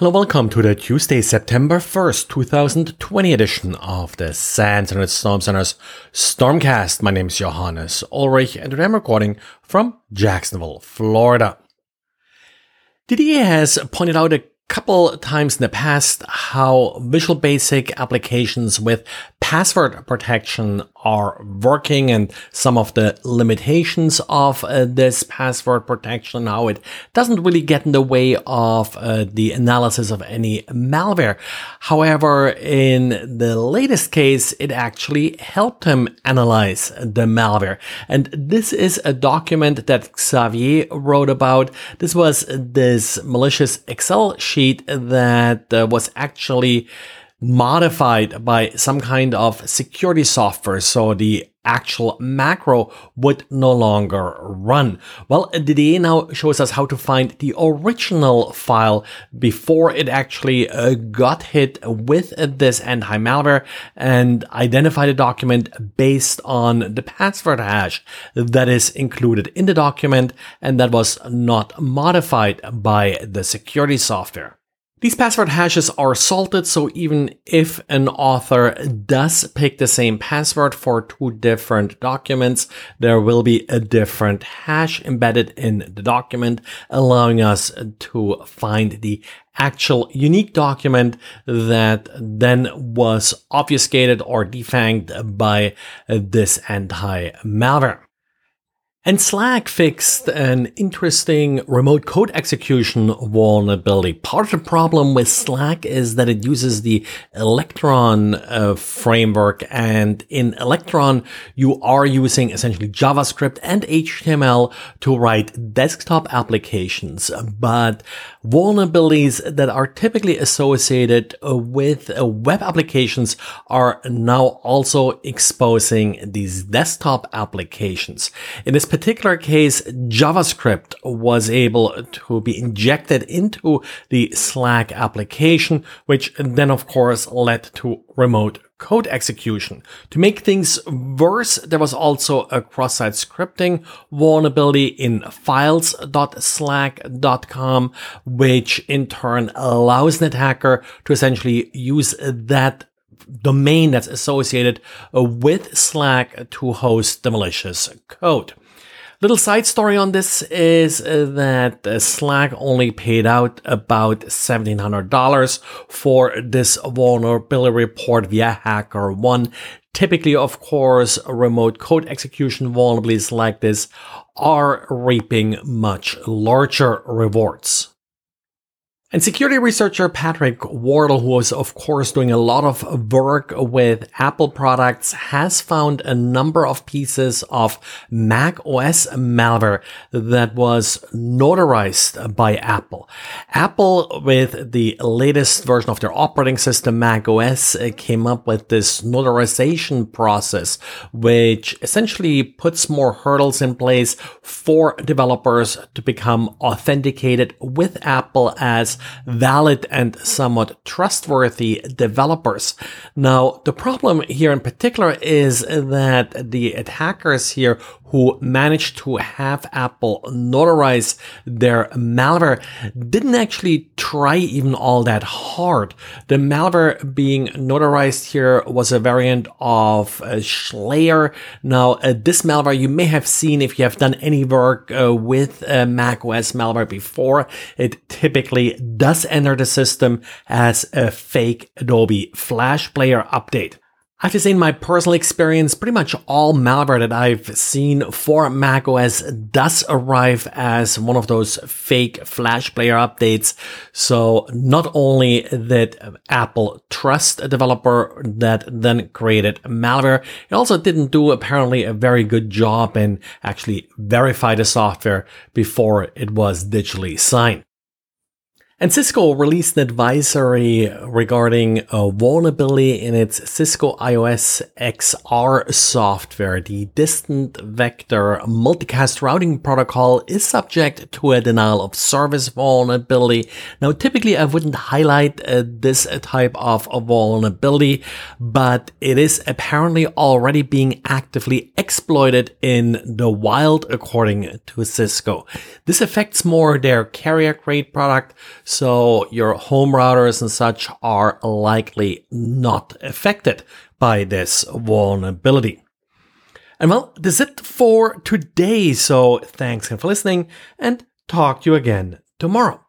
Hello, welcome to the Tuesday, September 1st, 2020 edition of the SANS Internet Storm Center's Stormcast. My name is Johannes Ullrich and today I'm recording from Jacksonville, Florida. Didier has pointed out a couple times in the past how Visual Basic applications with password protection are working and some of the limitations of uh, this password protection, how it doesn't really get in the way of uh, the analysis of any malware. However, in the latest case, it actually helped him analyze the malware. And this is a document that Xavier wrote about. This was this malicious Excel sheet that uh, was actually modified by some kind of security software. So the actual macro would no longer run. Well, Didier now shows us how to find the original file before it actually uh, got hit with this anti-malware and identify the document based on the password hash that is included in the document and that was not modified by the security software. These password hashes are salted, so even if an author does pick the same password for two different documents, there will be a different hash embedded in the document, allowing us to find the actual unique document that then was obfuscated or defanged by this anti-malware. And Slack fixed an interesting remote code execution vulnerability. Part of the problem with Slack is that it uses the Electron uh, framework. And in Electron, you are using essentially JavaScript and HTML to write desktop applications. But vulnerabilities that are typically associated with uh, web applications are now also exposing these desktop applications. In this particular case, JavaScript was able to be injected into the Slack application, which then of course led to remote code execution. To make things worse, there was also a cross-site scripting vulnerability in files.slack.com, which in turn allows an attacker to essentially use that domain that's associated with Slack to host the malicious code. Little side story on this is uh, that uh, Slack only paid out about $1,700 for this vulnerability report via HackerOne. Typically, of course, remote code execution vulnerabilities like this are reaping much larger rewards. And security researcher Patrick Wardle, who is of course doing a lot of work with Apple products, has found a number of pieces of Mac OS malware that was notarized by Apple. Apple, with the latest version of their operating system, Mac OS, came up with this notarization process, which essentially puts more hurdles in place for developers to become authenticated with Apple as valid and somewhat trustworthy developers. Now, the problem here in particular is that the attackers here who managed to have Apple notarize their malware didn't actually try even all that hard. The malware being notarized here was a variant of uh, Shlayer. Now, uh, this malware you may have seen if you have done any work uh, with uh, Mac OS malware before. It typically does enter the system as a fake Adobe Flash Player update. I have to say, in my personal experience, pretty much all malware that I've seen for macOS does arrive as one of those fake Flash Player updates. So not only did Apple trust a developer that then created malware, it also didn't do apparently a very good job in actually verify the software before it was digitally signed. And Cisco released an advisory regarding a vulnerability in its Cisco IOS XR software. The distance vector multicast routing protocol is subject to a denial of service vulnerability. Now, typically I wouldn't highlight uh, this type of vulnerability, but it is apparently already being actively exploited in the wild according to Cisco. This affects more their carrier grade product So your home routers and such are likely not affected by this vulnerability. And well, that's it for today. So thanks again for listening and talk to you again tomorrow.